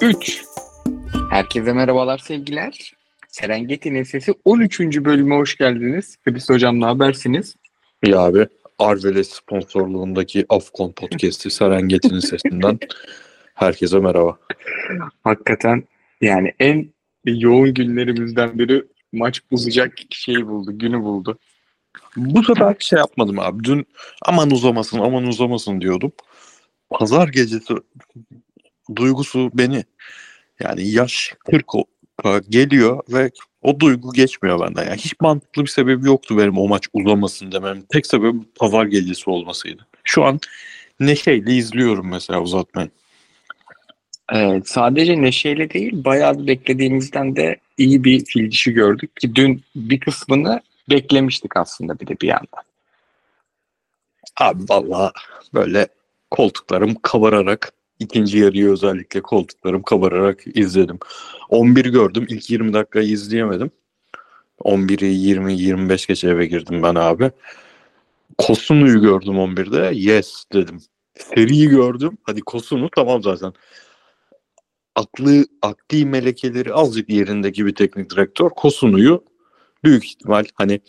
3. Herkese merhabalar sevgiler. Serengeti'nin sesi 13. bölüme hoş geldiniz. Hıdis Hocam ne habersiniz? İyi abi. Arveles sponsorluğundaki Afkon podcast'i Serengeti'nin sesinden herkese merhaba. Hakikaten yani en yoğun günlerimizden biri maç bozacak şeyi buldu, günü buldu. Bu sefer şey yapmadım abi. Dün aman uzamasın aman uzamasın diyordum. Pazar gecesi duygusu beni yani yaş 40 o- geliyor ve o duygu geçmiyor benden. Yani hiç mantıklı bir sebebi yoktu benim o maç uzamasın demem. Tek sebebi pazar gecesi olmasıydı. Şu an neşeyle izliyorum mesela uzatmayı. Evet, sadece neşeyle değil, bayağı beklediğimizden de iyi bir fil dişi gördük ki dün bir kısmını beklemiştik aslında bir de bir yandan. Abi vallahi böyle koltuklarım kabararak ikinci yarıyı özellikle koltuklarım kabararak izledim. 11 gördüm. İlk 20 dakikayı izleyemedim. 11'i 20 25 geçe eve girdim ben abi. Kosunu'yu gördüm 11'de. Yes dedim. Seriyi gördüm. Hadi Kosunu tamam zaten. Aklı, akli melekeleri azıcık yerindeki bir teknik direktör. Kosunu'yu büyük ihtimal hani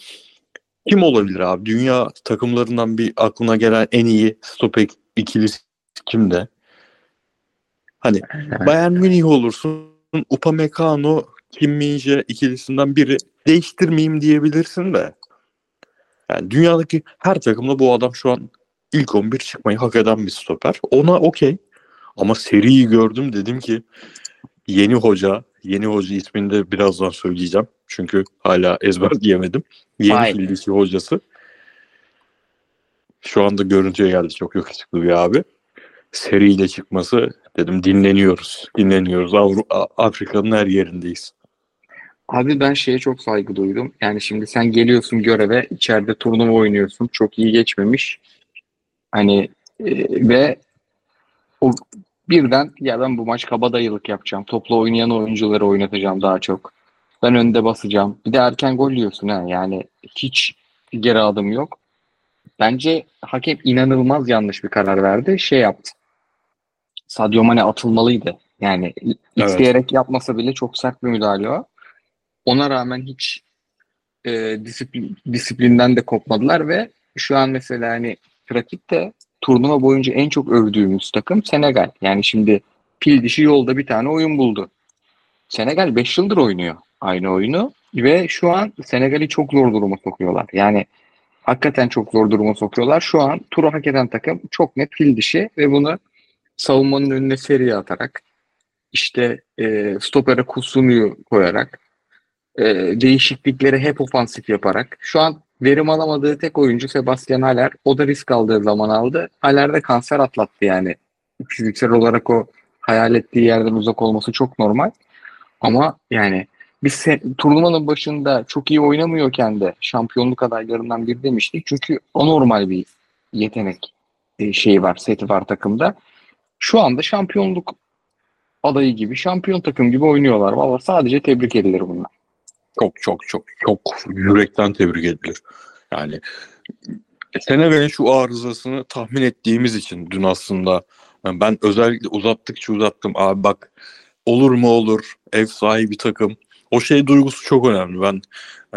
kim olabilir abi? Dünya takımlarından bir aklına gelen en iyi stoper ikilisi kimde? Hani Bayern Münih olursun, Upamecano, Kim Min-jae ikilisinden biri değiştirmeyeyim diyebilirsin de. Yani dünyadaki her takımda bu adam şu an ilk 11 çıkmayı hak eden bir stoper. Ona okey. Ama seriyi gördüm dedim ki yeni hoca, yeni hoca ismini de birazdan söyleyeceğim. Çünkü hala ezberleyemedim. Yeni Vay. fildisi hocası. Şu anda görüntüye geldi çok yakışıklı bir abi. Seriyle çıkması dedim dinleniyoruz. Dinleniyoruz. Avru- Afrika'nın her yerindeyiz. Abi ben şeye çok saygı duydum. Yani şimdi sen geliyorsun göreve, içeride turnuva oynuyorsun. Çok iyi geçmemiş. Hani e, ve o birden ya ben bu maç kabadayılık yapacağım. Topla oynayan oyuncuları oynatacağım daha çok. Ben önde basacağım. Bir de erken gol yiyorsun ha. Yani hiç geri adım yok. Bence hakem inanılmaz yanlış bir karar verdi. Şey yaptı. Sadio Mane atılmalıydı. Yani isteyerek yapmasa bile çok sert bir müdahale o. Ona rağmen hiç e, disiplin, disiplinden de kopmadılar ve şu an mesela hani pratikte turnuva boyunca en çok övdüğümüz takım Senegal. Yani şimdi pil dişi yolda bir tane oyun buldu. Senegal 5 yıldır oynuyor aynı oyunu ve şu an Senegal'i çok zor duruma sokuyorlar. Yani hakikaten çok zor duruma sokuyorlar. Şu an turu hak eden takım çok net pil dişi ve bunu savunmanın önüne seriye atarak işte e, stopere Kusunu'yu koyarak e, değişiklikleri hep ofansif yaparak. Şu an verim alamadığı tek oyuncu Sebastian Haller. O da risk aldığı zaman aldı. Haller de kanser atlattı yani. Fiziksel olarak o hayal ettiği yerden uzak olması çok normal. Ama yani biz turnuvanın başında çok iyi oynamıyorken de şampiyonluk adaylarından biri demiştik. Çünkü anormal bir yetenek e, şeyi var, seti var takımda. Şu anda şampiyonluk adayı gibi, şampiyon takım gibi oynuyorlar. Valla sadece tebrik edilir bunlar. Çok çok çok çok yürekten tebrik edilir. Yani Senegal'in şu arızasını tahmin ettiğimiz için dün aslında yani ben özellikle uzattıkça uzattım. Abi bak olur mu olur ev sahibi takım. O şey duygusu çok önemli. Ben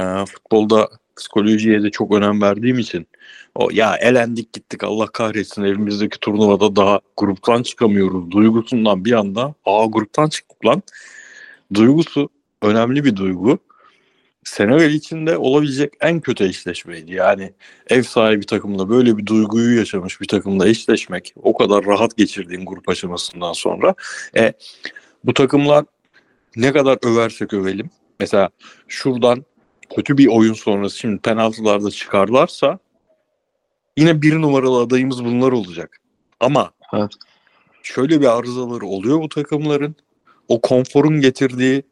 e, futbolda psikolojiye de çok önem verdiğim için o ya elendik gittik Allah kahretsin evimizdeki turnuvada daha gruptan çıkamıyoruz duygusundan bir anda aa gruptan çıktık lan duygusu önemli bir duygu. Senegal için de olabilecek en kötü eşleşmeydi. Yani ev sahibi takımla böyle bir duyguyu yaşamış bir takımla eşleşmek o kadar rahat geçirdiğin grup aşamasından sonra e, bu takımlar ne kadar översek övelim. Mesela şuradan kötü bir oyun sonrası şimdi penaltılarda çıkarlarsa yine bir numaralı adayımız bunlar olacak. Ama Evet. şöyle bir arızaları oluyor bu takımların. O konforun getirdiği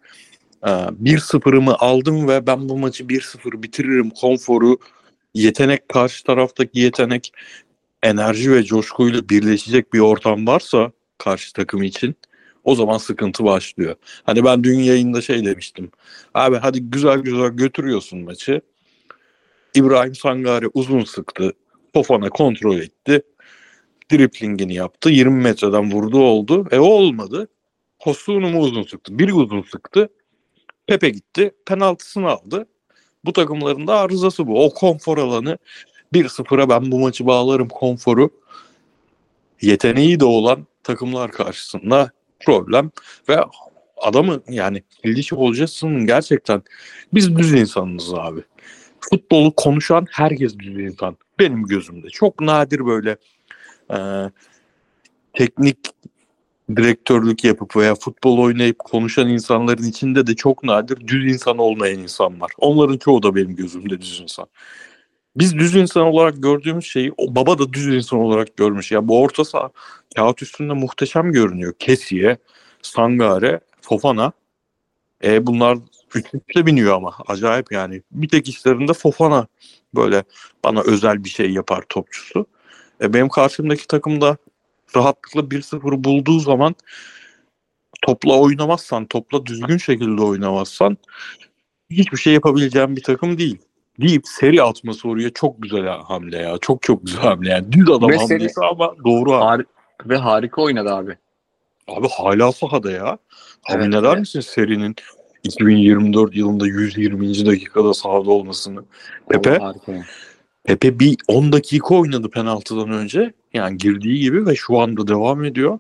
e, 1-0'ımı aldım ve ben bu maçı 1-0 bitiririm konforu yetenek karşı taraftaki yetenek enerji ve coşkuyla birleşecek bir ortam varsa karşı takım için o zaman sıkıntı başlıyor. Hani ben dün yayında şey demiştim. Abi hadi güzel güzel götürüyorsun maçı. İbrahim Sangare uzun sıktı. Fofana kontrol etti. Driplingini yaptı. 20 metreden vurdu oldu. E o olmadı. Hossunu mu uzun sıktı? Biri uzun sıktı. Pepe gitti. Penaltısını aldı. Bu takımların da arızası bu. O konfor alanı 1-0'a ben bu maçı bağlarım konforu. Yeteneği de olan takımlar karşısında problem ve adamı yani İldiç Hocası'nın gerçekten biz düz insanız abi. Futbolu konuşan herkes düz insan. Benim gözümde. Çok nadir böyle e, teknik direktörlük yapıp veya futbol oynayıp konuşan insanların içinde de çok nadir düz insan olmayan insan var. Onların çoğu da benim gözümde düz insan. Biz düz insan olarak gördüğümüz şeyi o baba da düz insan olarak görmüş. Ya bu orta saha kağıt üstünde muhteşem görünüyor. Kesiye, Sangare, Fofana. E bunlar üste biniyor ama acayip yani. Bir tek işlerinde Fofana böyle bana özel bir şey yapar topçusu. E benim karşımdaki takımda rahatlıkla 1-0 bulduğu zaman topla oynamazsan, topla düzgün şekilde oynamazsan hiçbir şey yapabileceğim bir takım değil. Deyip seri atması oraya çok güzel hamle ya. Çok çok güzel hamle yani. Düz adam Ve hamlesi seri- ama doğru hamle. Har- ve harika oynadı abi. Abi hala sahada ya. Abi Evet, evet. misin serinin 2024 yılında 120. dakikada sahada olmasını? Pepe. Pepe bir 10 dakika oynadı penaltıdan önce. Yani girdiği gibi ve şu anda devam ediyor.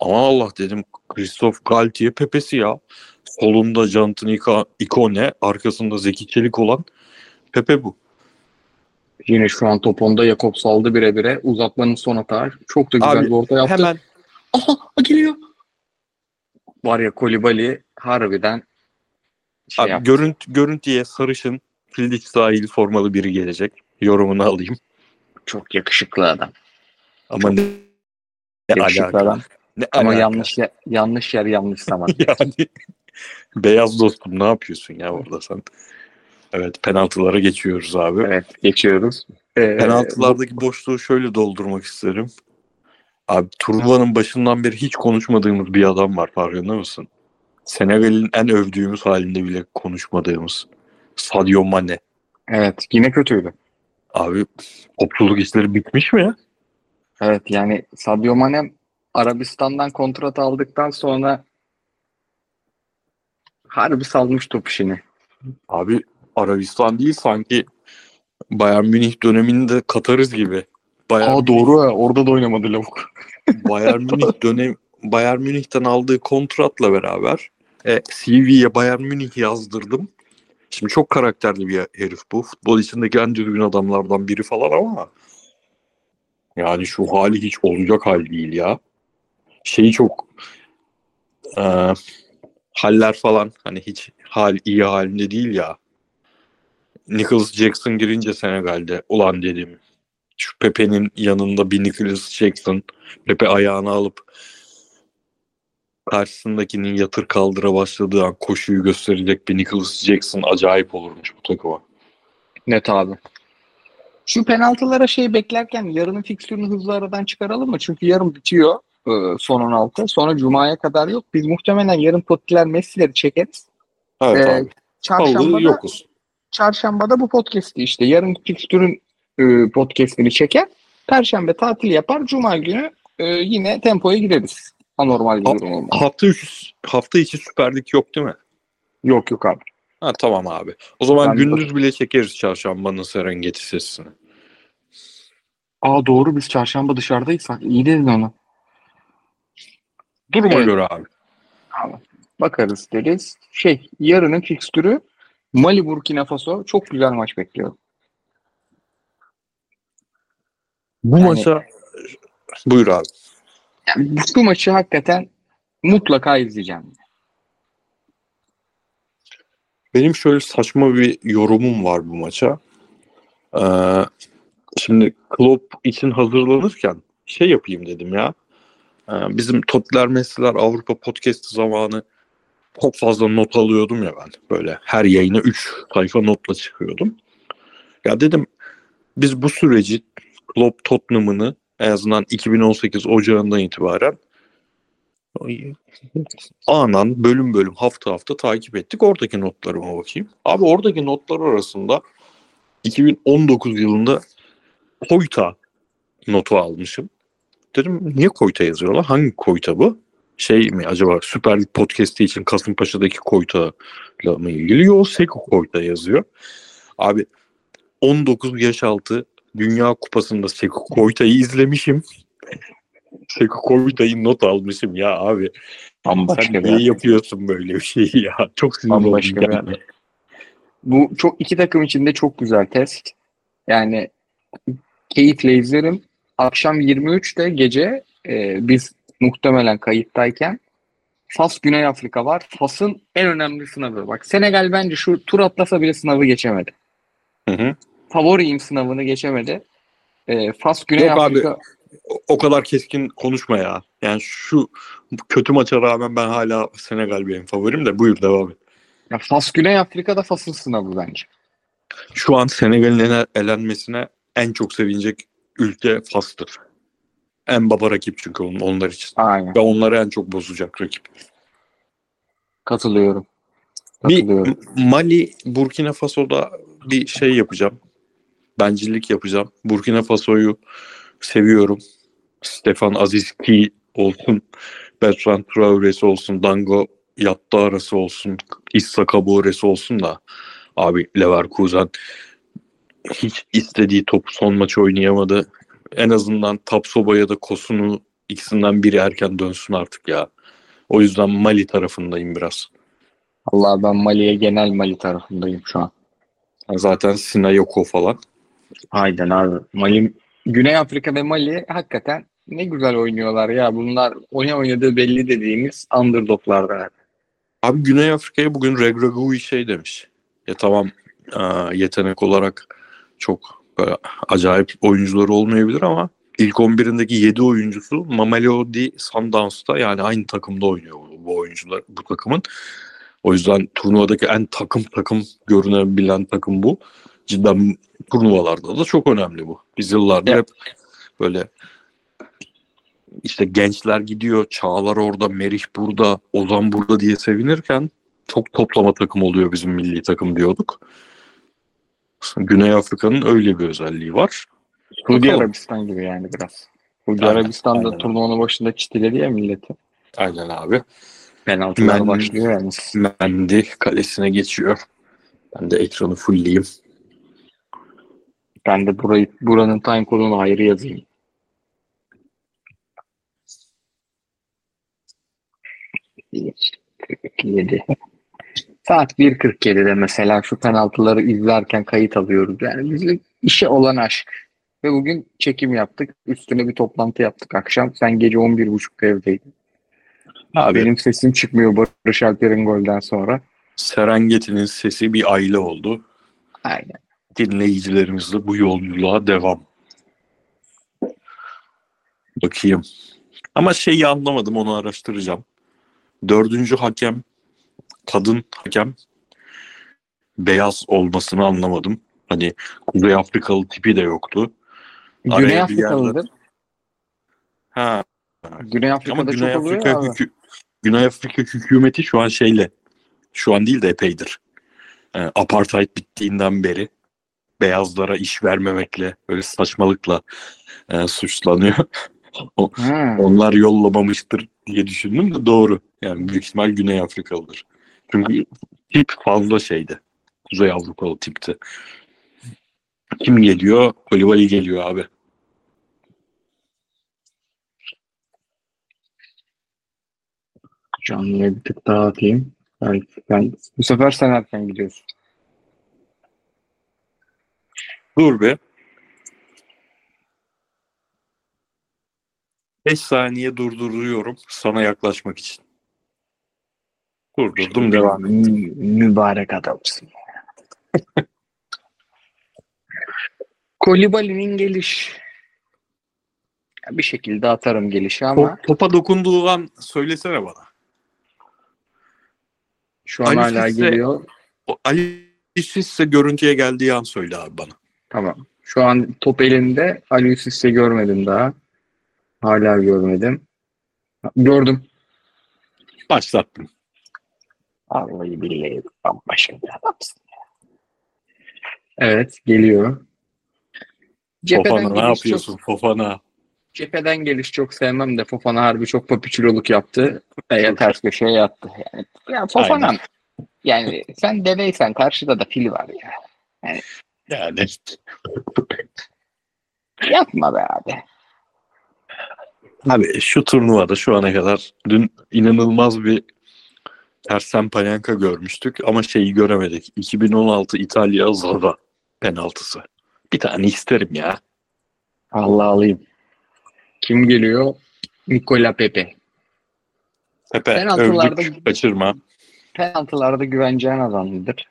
Ama Allah dedim Christoph Galtier Pepe'si ya. Solunda Ika- Ikone, arkasında Zeki Çelik olan Pepe bu. Yine şu an top onda Jakob saldı bire bire. Uzatmanın son hata. Çok da güzel Abi, bir orta yaptı. Hemen Aha geliyor. Var ya Kolibali harbiden şey abi, yaptı. görünt, görüntüye sarışın Fildiç sahil formalı biri gelecek. Yorumunu alayım. Çok yakışıklı adam. Ama ne, ne Yakışıklı alaka? adam. Ne Ama alaka? yanlış yer, yanlış yer yanlış zaman. yani beyaz dostum ne yapıyorsun ya orada sen? Evet penaltılara geçiyoruz abi. evet geçiyoruz. Ee, Penaltılardaki boşluğu şöyle doldurmak isterim. Abi turnuvanın başından beri hiç konuşmadığımız bir adam var farkında mısın? Senegal'in en övdüğümüz halinde bile konuşmadığımız Sadio Mane. Evet yine kötüydü. Abi topçuluk işleri bitmiş mi ya? Evet yani Sadio Mane Arabistan'dan kontrat aldıktan sonra harbi salmış top işini. Abi Arabistan değil sanki Bayern Münih döneminde Katarız gibi. Bayern, Aa doğru ha orada da oynamadı lavuk. Bayern Münih dönem Bayern Münih'ten aldığı kontratla beraber e, CV'ye Bayern Münih yazdırdım. Şimdi çok karakterli bir herif bu. Futbol içindeki en düzgün adamlardan biri falan ama yani şu hali hiç olacak hal değil ya. Şeyi çok e, haller falan hani hiç hal iyi halinde değil ya. Nicholas Jackson girince Senegal'de ulan dedim. Şu Pepe'nin yanında bir Nicholas Jackson Pepe ayağını alıp karşısındakinin yatır kaldıra başladığı an koşuyu gösterecek bir Nicholas Jackson acayip olurmuş bu takıma. Net abi. Şu penaltılara şey beklerken yarının fikstürünü hızlı aradan çıkaralım mı? Çünkü yarın bitiyor e, son 16. Sonra Cuma'ya kadar yok. Biz muhtemelen yarın Tottiler Messi'leri çekeriz. Evet Ee, abi. Çarşambada, yokuz. çarşambada bu podcast'i işte. Yarın fikstürün e, podcast'ini çeker. Perşembe tatil yapar. Cuma günü e, yine tempoya gireriz. Anormal bir Ha- durum olmaz. Hafta içi, hafta içi Süper Lig yok değil mi? Yok yok abi. Ha tamam abi. O zaman Ben- gündüz bile çekeriz çarşambanın Serengeti sesini. Aa doğru biz çarşamba dışarıdayız. İyi dedin onu. Duruma Evet. göre abi. Bakarız deriz. Şey yarının fikstürü Mali Burkina Faso çok güzel maç bekliyor. Bu Yani- maça buyur abi. Yani bu maçı hakikaten mutlaka izleyeceğim. Benim şöyle saçma bir yorumum var bu maça. Ee, şimdi Klopp için hazırlanırken şey yapayım dedim ya. Ee, bizim Totler Messi'ler Avrupa Podcast zamanı çok fazla not alıyordum ya ben. Böyle her yayına 3 sayfa notla çıkıyordum. Ya dedim biz bu süreci Klopp Tottenham'ını en azından 2018 Ocağı'ndan itibaren anan bölüm bölüm hafta hafta takip ettik. Oradaki notlarıma bakayım. Abi oradaki notlar arasında 2019 yılında Koyta notu almışım. Dedim niye Koyta yazıyorlar? Hangi Koyta bu? şey mi acaba Süper Lig podcast'i için Kasımpaşa'daki Koyta'la mı ilgili? Yok Seko Koyta yazıyor. Abi 19 yaş altı Dünya Kupası'nda Seko Koyta'yı izlemişim. Seko Koyta'yı not almışım ya abi. Bambaşka Sen niye yapıyorsun böyle bir şeyi ya? Çok sinir oldum. Bambaşka bir yani. Bu çok iki takım içinde çok güzel test. Yani keyifle izlerim. Akşam 23'te gece e, biz muhtemelen kayıttayken Fas Güney Afrika var. Fas'ın en önemli sınavı. Bak Senegal bence şu tur atlasa bile sınavı geçemedi. Hı hı. Favoriyim sınavını geçemedi. E, Fas Güney Yok abi. Afrika O- O kadar keskin konuşma ya. Yani şu kötü maça rağmen ben hala Senegal benim favorim de buyur devam et. ya Fas Güney Afrika'da Fas'ın sınavı bence. Şu an Senegal'in ele- elenmesine en çok sevinecek ülke Fas'tır. En baba rakip çünkü on- onlar için. Aynen. Ve onları en çok bozacak rakip. Katılıyorum. Bir Katılıyorum. Mali, Burkina Faso'da bir şey yapacağım. Bencillik yapacağım. Burkina Faso'yu seviyorum. Stefan Aziz Ki olsun. Bertrand Traore'si olsun. Dango Yatta arası olsun. Issa Kabore'si olsun da abi Leverkusen hiç istediği topu son maç oynayamadı. En azından Tapsoba ya da Kosun'u ikisinden biri erken dönsün artık ya. O yüzden Mali tarafındayım biraz. Allah ben Mali'ye genel Mali tarafındayım şu an. Zaten Sinayoko falan. Aynen abi. Mali, Güney Afrika ve Mali hakikaten ne güzel oynuyorlar ya. Bunlar oyna oynadığı belli dediğimiz underdoglardan. abi. Abi Güney Afrika'ya bugün Regragui şey demiş. Ya tamam aa, yetenek olarak çok acayip oyuncuları olmayabilir ama ilk 11'indeki 7 oyuncusu Mamelodi Sundowns'ta yani aynı takımda oynuyor bu oyuncular bu takımın. O yüzden turnuvadaki en takım takım görünebilen takım bu. Cidden turnuvalarda da çok önemli bu. Biz yıllardır Ya. hep böyle işte gençler gidiyor, Çağlar orada, Merih burada, Ozan burada diye sevinirken çok toplama takım oluyor bizim milli takım diyorduk. Güney Afrika'nın öyle bir özelliği var. Suudi. Arabistan gibi yani biraz. Suudi Arabistan'da aynen. turnuvanın başında çitiledi ya milleti. Aynen abi. Penaltılar Ben- başlıyor yani. Mendi kalesine geçiyor. Ben de ekranı fullleyeyim. Ben de burayı, buranın time kodunu ayrı yazayım. Yedi. Saat 1.47'de mesela şu penaltıları izlerken kayıt alıyoruz. Yani bizim işe olan aşk. Ve bugün çekim yaptık. Üstüne bir toplantı yaptık akşam. Sen gece 11.30'da evdeydin. Abi Benim sesim çıkmıyor Barış Alper'in golden sonra. Serengeti'nin sesi bir aile oldu. Aynen. Dinleyicilerimizle bu yolculuğa devam. Bakayım. Ama şeyi anlamadım onu araştıracağım. Dördüncü hakem kadın hakem beyaz olmasını anlamadım. Hani Kuzey Afrikalı tipi de yoktu. Araya Güney Afrikalıdır. Ha. Güney Afrika'da Ama Güney çok oluyor Afrika abi. hükü- Güney Afrika hükümeti şu an şeyle şu an değil de epeydir. Ee, apartheid bittiğinden beri beyazlara iş vermemekle böyle saçmalıkla e, suçlanıyor. Ha. Onlar yollamamıştır diye düşündüm de doğru. Yani büyük ihtimal Güney Afrikalıdır. Çünkü tip fazla şeydi. Kuzey Avrupalı tipti. Kim geliyor? Kolibali geliyor abi. Canlıya bir tık daha atayım. Belki ben, bu sefer sen erken gidiyorsun. Dur be. 5 saniye durduruyorum sana yaklaşmak için. Durdurdum devam et. Mü- mübarek adamsın. Kolibali'nin geliş. Bir şekilde atarım gelişi ama Top- topa dokunduğu an söylesene bana. şu an Ali hala Sisse- geliyor. Ali Sisse görüntüye geldiği an söyle abi bana. Tamam. Şu an top elinde. Ali Sisse görmedim daha. Hala görmedim. Gördüm. Başlattım. Vallahi billahi bambaşka bir adamsın. Evet geliyor. Cepheden Fofana ne yapıyorsun Çok, Fofana? cepheden geliş çok sevmem de Fofana harbi çok papiçüloluk yaptı. Veya ters köşeye yattı. Yani, ya Fofana Aynen. yani sen deveysen karşıda da fil var ya. Yani Yapma be abi. Abi şu turnuvada şu ana kadar dün inanılmaz bir Ersen Panenka görmüştük ama şeyi göremedik. 2016 İtalya Zara penaltısı. Bir tane isterim ya. Allah alayım. Kim geliyor? Nikola Pepe. Pepe Penaltılarda- övdük kaçırma. Penaltılarda güveneceğin adamdır.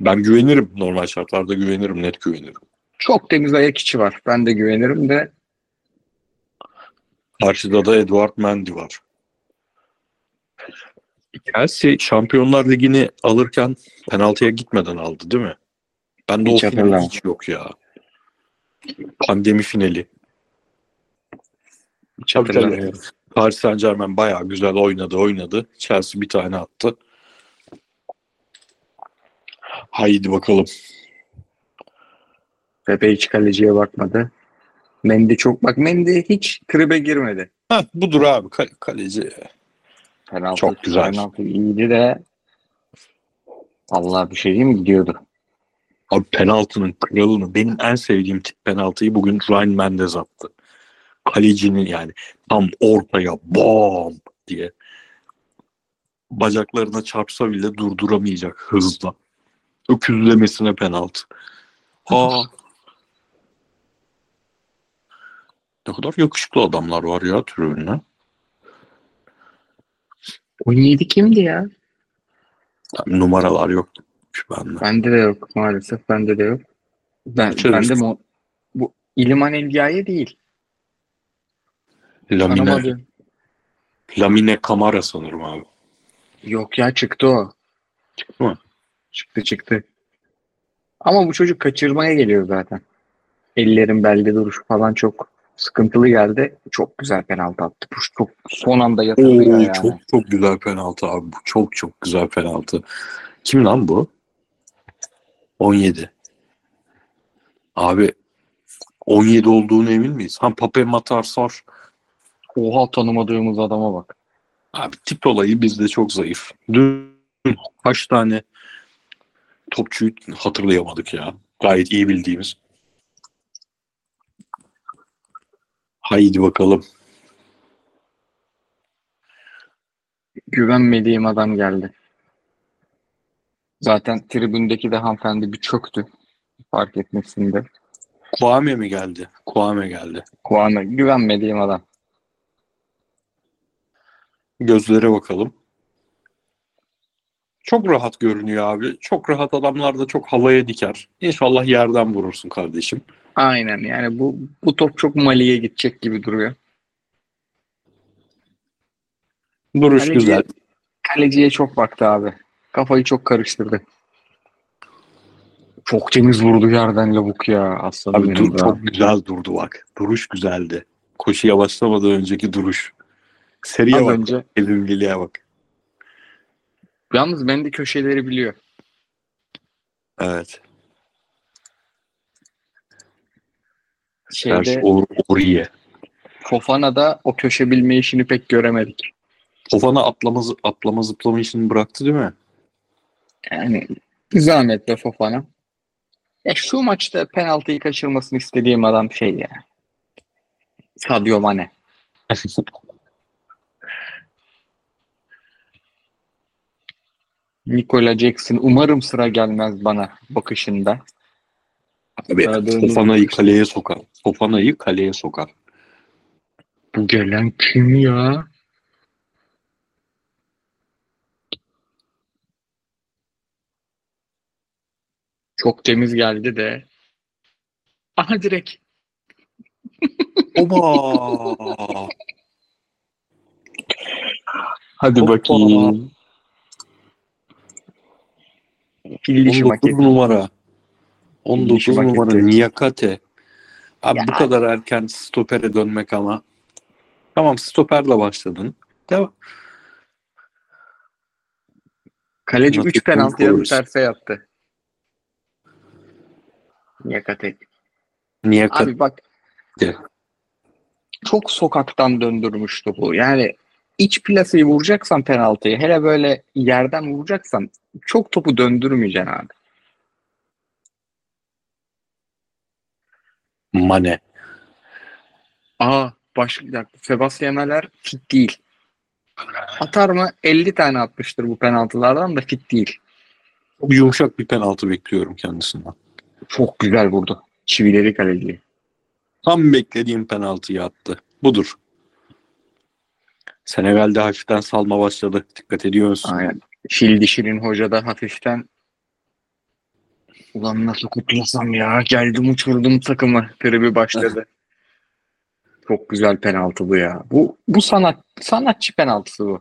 Ben güvenirim. Normal şartlarda güvenirim. Net güvenirim. Çok temiz ayak içi var. Ben de güvenirim de Karşıda da Eduard Mendy var. Chelsea Şampiyonlar Ligi'ni alırken penaltıya gitmeden aldı değil mi? Ben de Hiç o final hiç yok ya. Pandemi finali. hiç Tabii. Paris Saint Germain bayağı güzel oynadı oynadı. Chelsea bir tane attı. Haydi bakalım. Pepe hiç kaleciye bakmadı. Mendy çok bak Mendy hiç tribe girmedi. Heh, budur abi Kale- kaleci. Penaltı, Çok güzel. Penaltı iyiydi de Allah bir şey diyeyim mi gidiyordu. Abi penaltının kralını benim en sevdiğim tip penaltıyı bugün Ryan Mendes attı. Kalecinin yani tam ortaya bam diye bacaklarına çarpsa bile durduramayacak hızla. Öküzlemesine penaltı. Ha. Ne kadar yakışıklı adamlar var ya tribünde. 17 kimdi ya? Tabii numaralar yok bende. Bende de yok maalesef. Bende de yok. Ben, Açarız. bende mo- bu İliman Endiaye değil. Lamine, Tanımadım. Lamine Camara sanırım abi. Yok ya çıktı o. Çıktı mı? Çıktı çıktı. Ama bu çocuk kaçırmaya geliyor zaten. Ellerin belde duruşu falan çok sıkıntılı geldi. Çok güzel penaltı attı. Bu çok son anda yatırdı ya Oo, yani. çok çok güzel penaltı abi. Bu çok çok güzel penaltı. Kim lan bu? 17. Abi 17 olduğunu emin miyiz? Ha Pape Matar Sar. Oha tanımadığımız adama bak. Abi tip olayı bizde çok zayıf. Dün kaç tane topçuyu hatırlayamadık ya. Gayet iyi bildiğimiz. Haydi bakalım. Güvenmediğim adam geldi. Zaten tribündeki de hanımefendi bir çöktü. Fark etmesinde. Kuame mi geldi? Kuame geldi. Kuan'a güvenmediğim adam. Gözlere bakalım. Çok rahat görünüyor abi. Çok rahat adamlar da çok havaya diker. İnşallah yerden vurursun kardeşim. Aynen yani bu bu top çok Mali'ye gidecek gibi duruyor. Duruş Kaleci- güzel. Kaleciye çok baktı abi. Kafayı çok karıştırdı. Çok temiz vurdu yerden lavuk ya. Aslanım Abi dur, çok güzel durdu bak. Duruş güzeldi. Koşuya başlamadan önceki duruş. Seriye Az bak. önce. Elimliliğe bak. Yalnız ben de köşeleri biliyor. Evet. Şeyde Şeyde... Or Oriye. Fofana'da o köşe bilme işini pek göremedik. Fofana atlama, atlama zıplama işini bıraktı değil mi? Yani zahmet be Fofana. Ya şu maçta penaltıyı kaçırmasını istediğim adam şey ya. Sadio Mane. Nikola Jackson umarım sıra gelmez bana bakışında. Abi Sadio Fofana'yı kaleye sokar. Fofana'yı kaleye sokar. Bu gelen kim ya? Çok temiz geldi de. Aha direkt. Oba! Hadi Hoppa. bakayım. Fil dişi 19 maket. numara. 19 Dişi maketi. numara Niyakate. Abi Ya. bu kadar erken stopere dönmek ama. Tamam stoperle başladın. Devam. Kaleci Nasıl 3 penaltı yazıp konuşuyoruz? terse yattı. Niyakate. Niyakate. Abi bak. Çok sokaktan döndürmüş topu. Yani iç plaseyi vuracaksan penaltıyı hele böyle yerden vuracaksan çok topu döndürmeyeceksin abi. Mane. Aa başka bir dakika. Sebastian Haller fit değil. Atar mı? 50 tane atmıştır bu penaltılardan da fit değil. Çok yumuşak bir penaltı bekliyorum kendisinden. Çok güzel vurdu. Çivileri kaleci. Tam beklediğim penaltıyı attı. Budur. Senegal'de hafiften salma başladı. Dikkat ediyor musun? Aynen. Fil dişinin hoca da hafiften ulan nasıl kutlasam ya geldim uçurdum takımı tribi başladı. Çok güzel penaltı bu ya. Bu bu sanat sanatçı penaltısı bu.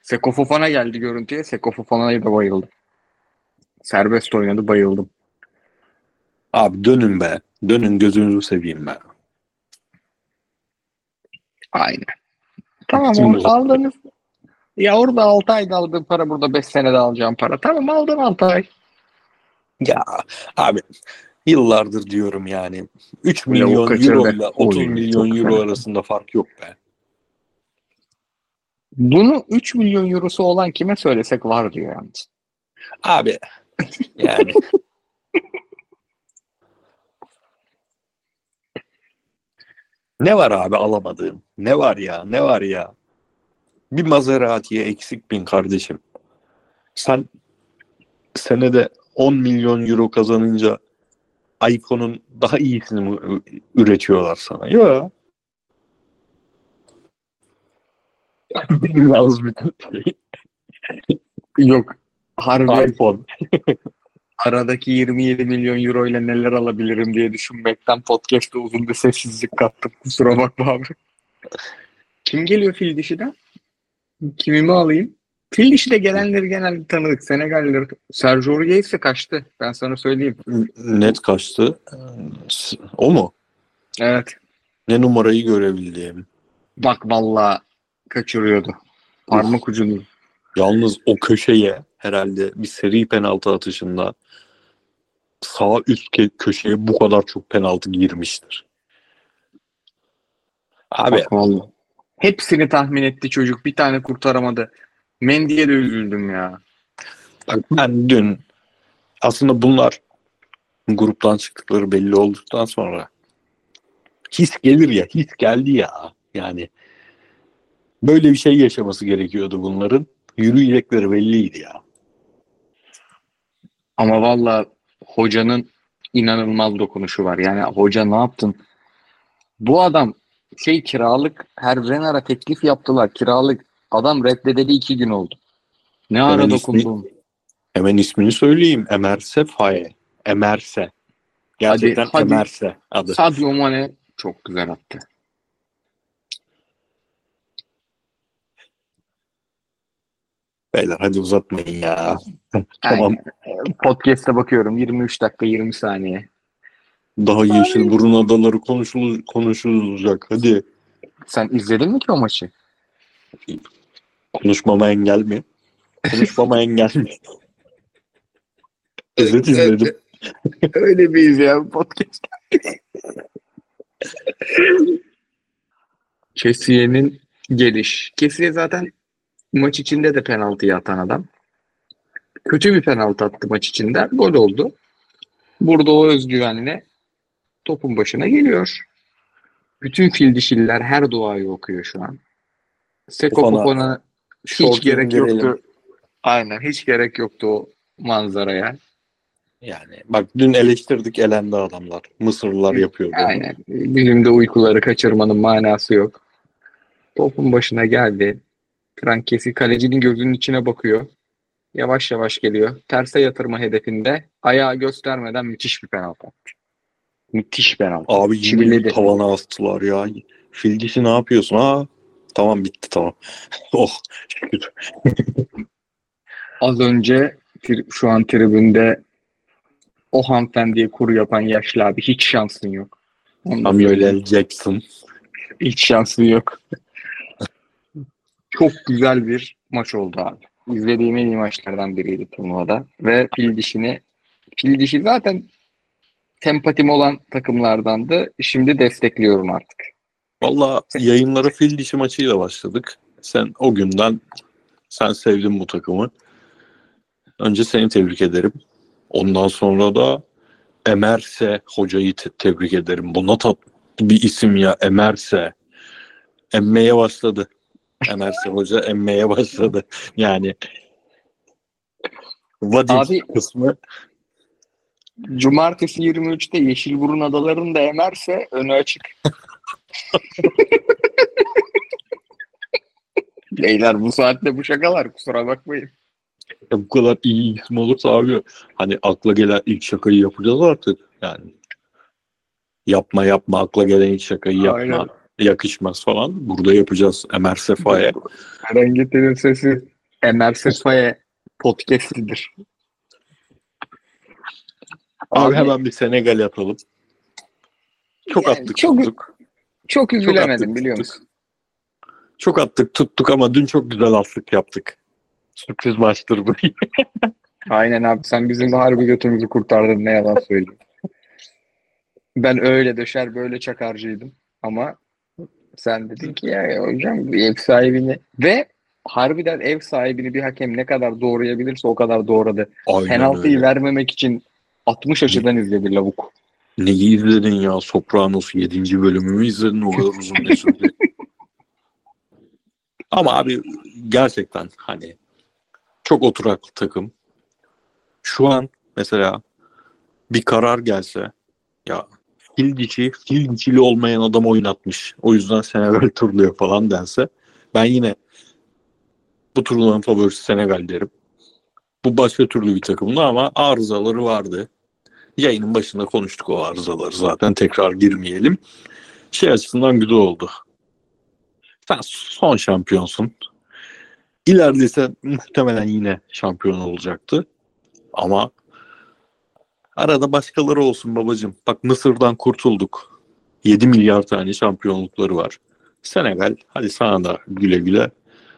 Seko Fofana geldi görüntüye. Seko Fofana'ya da bayıldım. Serbest oynadı bayıldım. Abi dönün be. Dönün gözünüzü seveyim be. Aynen. Tamam aldınız. Ya orada 6 ayda aldığın para burada 5 senede alacağım para. Tamam aldın 6 ay. Ya abi yıllardır diyorum yani. 3 Bile o milyon euro ile 30 Oy, milyon euro fena. arasında fark yok be. Bunu 3 milyon eurosu olan kime söylesek var diyor yalnız. Abi yani ne var abi alamadığım? Ne var ya? Ne var ya? Bir Maserati'ye eksik bin kardeşim. Sen senede 10 milyon euro kazanınca iPhone'un daha iyisini mi üretiyorlar sana? Yok. Biraz bir şey. Yok. Harbi iPhone. aradaki 27 milyon euro ile neler alabilirim diye düşünmekten podcast'ta uzun bir sessizlik kattım. Kusura bakma abi. Kim geliyor fil dişiden? Kimimi alayım? Fil dişi de gelenleri genelde tanıdık. Senegalliler. Sergio Aurier ise kaçtı. Ben sana söyleyeyim. Net kaçtı. O mu? Evet. Ne numarayı görebildiğim. Bak vallahi kaçırıyordu. Parmak ucunu. Yalnız o köşeye herhalde bir seri penaltı atışında sağ üst köşeye bu kadar çok penaltı girmiştir. Abi Bak vallahi. Hepsini tahmin etti çocuk. Bir tane kurtaramadı. Mendy'ye de üzüldüm ya. bak ben dün aslında bunlar gruptan çıktıkları belli olduktan sonra his gelir ya his geldi ya yani böyle bir şey yaşaması gerekiyordu bunların. Yürüyecekleri belliydi ya. Ama valla hocanın inanılmaz dokunuşu var. Yani hoca ne yaptın? Bu adam şey kiralık Herrenara teklif yaptılar. Kiralık adam reddedeli iki gün oldu. Ne ara Hemen ismi- dokundun? Hemen ismini söyleyeyim. Emerse Faye. Emerse. Gerçekten Hadi, hadi. Emerse adı. Sadio Mane çok güzel attı. Beyler hadi uzatmayın ya. Tamam. Podcast'e bakıyorum 23 dakika 20 saniye. Daha yeşil burun adaları konuşul konuşulacak. Hadi. Sen izledin mi ki o maçı? Konuşmama engel mi? Konuşmama engel mi? Evet izledim. Öyle miyiz ya podcast? Kesiye'nin geliş. Kesiye zaten maç içinde de penaltıyı atan adam. Kötü bir penaltı attı maç içinde. Gol oldu. Burada o özgüvenle topun başına geliyor. Bütün fil dişiller her duayı okuyor şu an. Seko Fofana, hiç gerek indirelim. yoktu. Aynen hiç gerek yoktu o manzaraya. Yani bak dün eleştirdik elendi adamlar. Mısırlılar yapıyordu. Aynen. Günümde uykuları kaçırmanın manası yok. Topun başına geldi. Frankesi kalecinin gözünün içine bakıyor. Yavaş yavaş geliyor. Terse yatırma hedefinde ayağı göstermeden müthiş bir penaltı. Müthiş penaltı. Abi yine tavana astılar ya. Fil dişi ne yapıyorsun? Ha tamam bitti tamam. oh şükür. Az önce şu an tribünde o hanımefendiye kuru yapan yaşlı abi hiç şansın yok. Söyleyeyim. Samuel L. Jackson. Hiç şansın yok. Çok güzel bir maç oldu abi. İzlediğim en iyi maçlardan biriydi turnuvada. Ve fil dişini fil dişi zaten sempatim olan takımlardandı. Şimdi destekliyorum artık. Valla yayınlara fil dişi maçıyla başladık. Sen o günden sen sevdin bu takımı. Önce seni tebrik ederim. Ondan sonra da Emerse hocayı te- tebrik ederim. Bu ne tatlı bir isim ya Emerse. Emmeye başladı. Emerse hoca emmeye başladı. Yani Vadif Abi- kısmı Cumartesi 23'te Yeşilburun adalarını da emerse önü açık. Beyler bu saatte bu şakalar kusura bakmayın. Ya bu kadar iyi isim olursa abi hani akla gelen ilk şakayı yapacağız artık yani. Yapma yapma akla gelen ilk şakayı yapma. Aynen. Yakışmaz falan. Burada yapacağız Emer Sefa'ya. Hareketlerin sesi Emer Sefa'ya podcastidir. Abi, Abi- hemen bir Senegal atalım. Çok Yani attık çok- tuttuk. Çok üzülemedim attık, biliyor tuttuk. musun? Çok attık tuttuk ama dün çok güzel attık yaptık. Sürpriz maçtır bu. Aynen abi sen bizim harbi götümüzü kurtardın ne yalan söyleyeyim. Ben öyle döşer böyle çakarcıydım ama sen dedin ki ya hocam bir ev sahibini ve harbiden ev sahibini bir hakem ne kadar doğrayabilirse o kadar doğradı. Aynen Penaltıyı öyle. vermemek için 60 açıdan izledi lavuk. Neyi izledin ya? Sopranos 7. bölümümü izledin o kadar uzun ne sürdü. Ama abi gerçekten hani çok oturaklı takım. Şu an mesela bir karar gelse ya fil dişi, olmayan adam oynatmış. O yüzden Senegal turluyor falan dense ben yine bu turnuvanın favorisi Senegal derim. Bu başka türlü bir takımdı ama arızaları vardı. Yayının başında konuştuk o arızaları zaten tekrar girmeyelim. Şey açısından güzel oldu. Sen son şampiyonsun. İleride ise muhtemelen yine şampiyon olacaktı. Ama arada başkaları olsun babacığım. Bak Mısır'dan kurtulduk. 7 milyar tane şampiyonlukları var. Senegal hadi sana da güle güle.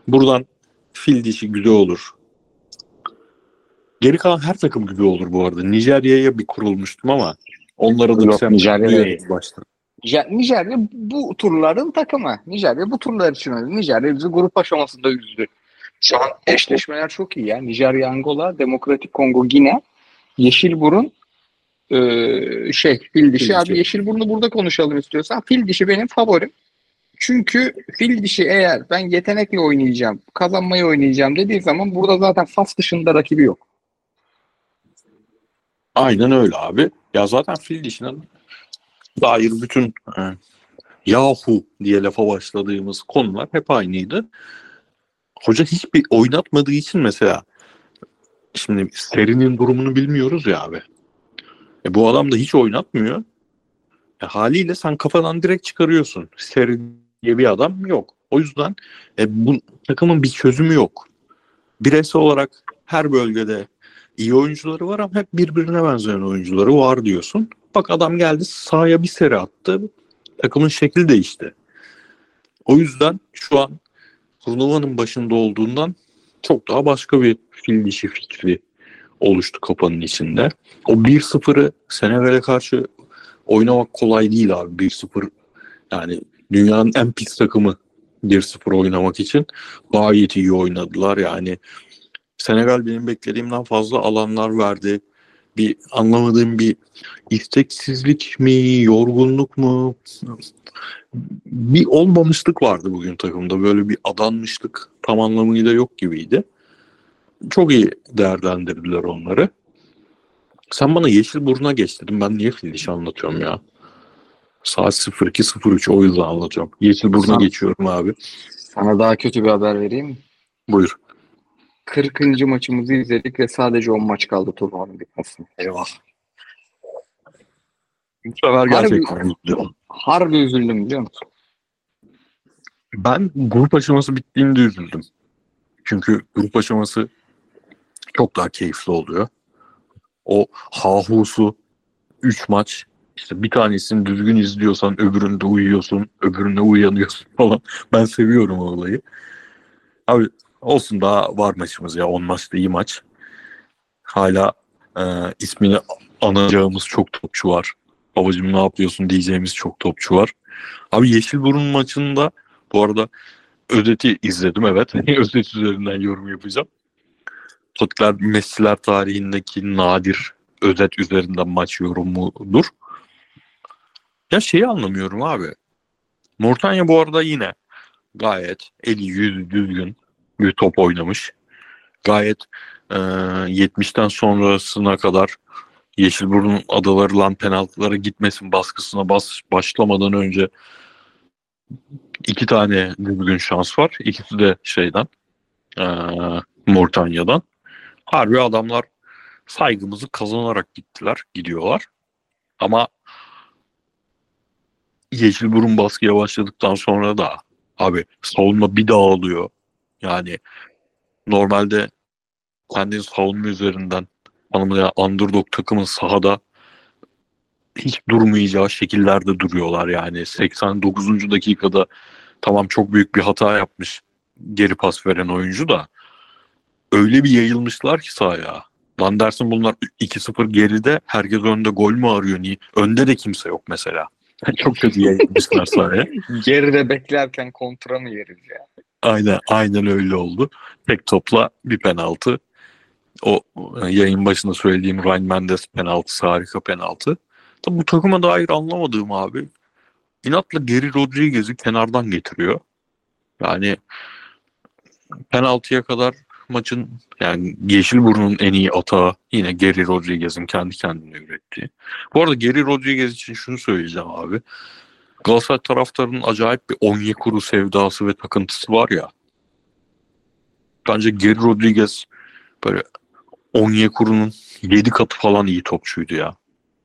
Buradan fil dişi güzel olur. Geri kalan her takım gibi olur bu arada. Nijerya'ya bir kurulmuştum ama onlara da Yok, sempatik Nijerya duyuyoruz başta. Nijer- Nijerya bu turların takımı. Nijerya bu turlar için oynadı. Nijerya bizi grup aşamasında üzdü. Şu an eşleşmeler çok iyi ya. Nijerya, Angola, Demokratik Kongo, Gine, Yeşilburun, eee şey fil dişi. Fil Abi dişi. Yeşilburun'u burada konuşalım istiyorsan. Fil dişi benim favorim. Çünkü fil dişi eğer ben yetenekle oynayacağım, kazanmayı oynayacağım dediği zaman burada zaten Fas dışında rakibi yok. Aynen öyle abi. Ya zaten fil dişine dair bütün e, yahu diye lafa başladığımız konular hep aynıydı. Hoca hiçbir oynatmadığı için mesela şimdi serinin durumunu bilmiyoruz ya abi. E, bu adam da hiç oynatmıyor. E, haliyle sen kafadan direkt çıkarıyorsun. Seri diye bir adam yok. O yüzden e, bu takımın bir çözümü yok. Bireysel olarak her bölgede iyi oyuncuları var ama hep birbirine benzeyen oyuncuları var diyorsun. Bak adam geldi sahaya bir seri attı. Takımın şekli değişti. O yüzden şu an turnuvanın başında olduğundan çok daha başka bir fil dişi fikri oluştu kafanın içinde. O 1-0'ı Senegal'e karşı oynamak kolay değil abi 1-0. Yani dünyanın en pis takımı 1-0 oynamak için gayet iyi oynadılar. Yani Senegal benim beklediğimden fazla alanlar verdi. Bir anlamadığım bir isteksizlik mi, yorgunluk mu? Bir olmamışlık vardı bugün takımda. Böyle bir adanmışlık tam anlamıyla yok gibiydi. Çok iyi değerlendirdiler onları. Sen bana yeşil buruna geç dedin. Ben niye fil dişi anlatıyorum ya? Saat 02.03 o yüzden anlatıyorum. Yeşil buruna Sen- geçiyorum abi. Sana daha kötü bir haber vereyim mi? Buyur. 40. maçımızı izledik ve sadece 10 maç kaldı turnuvanın bitmesine. Eyvah. Bu sefer Harbi- gerçekten üzüldüm. Harbi üzüldüm biliyor musun? Ben grup aşaması bittiğinde üzüldüm. Çünkü grup aşaması çok daha keyifli oluyor. O hahusu 3 maç işte bir tanesini düzgün izliyorsan öbüründe uyuyorsun, öbüründe uyanıyorsun falan. Ben seviyorum o olayı. Abi olsun daha var maçımız ya 10 maçta iyi maç. Hala e, ismini anacağımız çok topçu var. Babacım ne yapıyorsun diyeceğimiz çok topçu var. Abi Yeşilburun maçında bu arada özeti izledim evet. Özet üzerinden yorum yapacağım. Türkler Messi'ler tarihindeki nadir özet üzerinden maç yorumudur. Ya şeyi anlamıyorum abi. Mortanya bu arada yine gayet eli yüzü düzgün bir top oynamış. Gayet e, 70'ten sonrasına kadar Yeşilburun adaları lan penaltılara gitmesin baskısına bas, başlamadan önce iki tane düzgün şans var. İkisi de şeyden e, Mortanya'dan. Harbi adamlar saygımızı kazanarak gittiler, gidiyorlar. Ama Yeşilburun baskıya başladıktan sonra da abi savunma bir dağılıyor. Yani normalde kendi savunma üzerinden tanımlayan underdog takımın sahada hiç durmayacağı şekillerde duruyorlar yani. 89. dakikada tamam çok büyük bir hata yapmış geri pas veren oyuncu da öyle bir yayılmışlar ki sahaya. Lan dersin bunlar 2-0 geride herkes önde gol mü arıyor niye? Önde de kimse yok mesela. Çok kötü yayılmışlar sahaya. Geride beklerken kontra mı yeriz ya? Aynen, aynen öyle oldu. Tek topla bir penaltı. O e, yayın başında söylediğim Ryan Mendes penaltısı harika penaltı. Tabi bu takıma dair anlamadığım abi. İnatla Geri Rodriguez'i kenardan getiriyor. Yani penaltıya kadar maçın yani Yeşilburun'un en iyi atağı yine Geri Rodriguez'in kendi kendine ürettiği. Bu arada Geri Rodriguez için şunu söyleyeceğim abi. Galatasaray taraftarının acayip bir Onyekuru sevdası ve takıntısı var ya. Bence Geri Rodriguez böyle Onyekuru'nun 7 katı falan iyi topçuydu ya.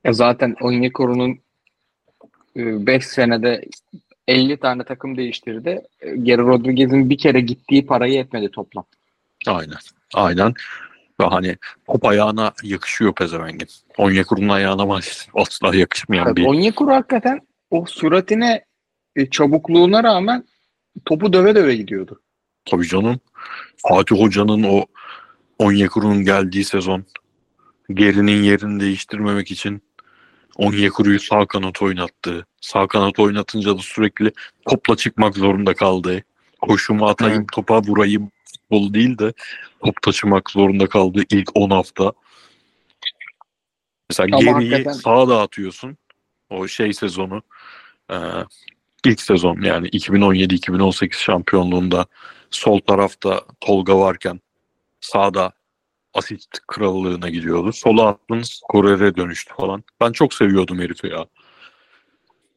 Ya zaten Onyekuru'nun 5 senede 50 tane takım değiştirdi. E, Geri Rodriguez'in bir kere gittiği parayı etmedi toplam. Aynen. Aynen. Ve hani top ayağına yakışıyor pezevengin. Onyekuru'nun ayağına maalesef asla yakışmayan Evet, bir Onyekuru hakikaten o süratine, e, çabukluğuna rağmen topu döve döve gidiyordu. tabii canım. Fatih Hoca'nın o Onyekuru'nun geldiği sezon gerinin yerini değiştirmemek için Onyekuru'yu sağ kanat oynattı. Sağ kanat oynatınca da sürekli topla çıkmak zorunda kaldı. Koşumu atayım, Evet. topa vurayım futbol değil de top taşımak zorunda kaldı ilk 10 hafta. Mesela Ama geriyi hakikaten- sağa dağıtıyorsun. O şey sezonu e, ilk sezon yani 2017-2018 şampiyonluğunda sol tarafta Tolga varken sağda asist krallığına gidiyordu. Sola attın skorere dönüştü falan. Ben çok seviyordum herifi ya.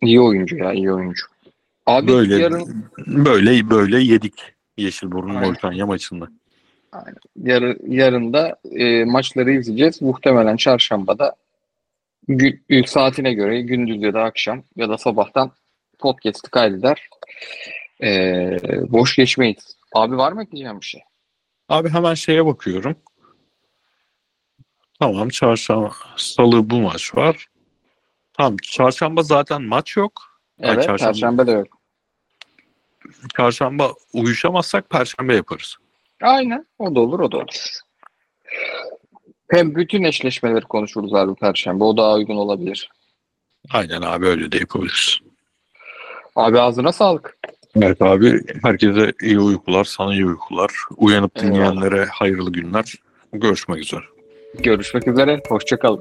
İyi oyuncu ya, iyi oyuncu. Abi Böyle yarın böyle böyle yedik Yeşilburun Aynen. Moltanya maçında. yarı, yarın da e, maçları izleyeceğiz. Muhtemelen çarşambada gün, gün saatine göre gündüz ya da akşam ya da sabahtan podcast'ı kaydeder. E, boş geçmeyiz. Abi var mı ekleyeceğim bir şey? Abi hemen şeye bakıyorum. Tamam çarşamba salı bu maç var. Tamam çarşamba zaten maç yok. Ay, Evet, çarşamba. Perşembe de yok. Çarşamba uyuşamazsak perşembe yaparız. Aynen. O da olur, o da olur. Hem bütün eşleşmeleri konuşuruz abi Perşembe. O daha uygun olabilir. Aynen abi öyle de yapabiliriz. Abi ağzına sağlık. Evet abi herkese iyi uykular, sana iyi uykular. Uyanıp dinleyenlere hayırlı günler. Görüşmek üzere. Görüşmek üzere. Hoşçakalın.